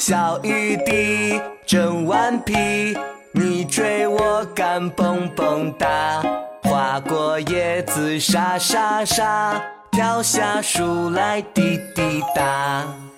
小雨滴真顽皮，你追我赶蹦蹦哒，划过叶子沙沙沙，跳下树来滴滴答。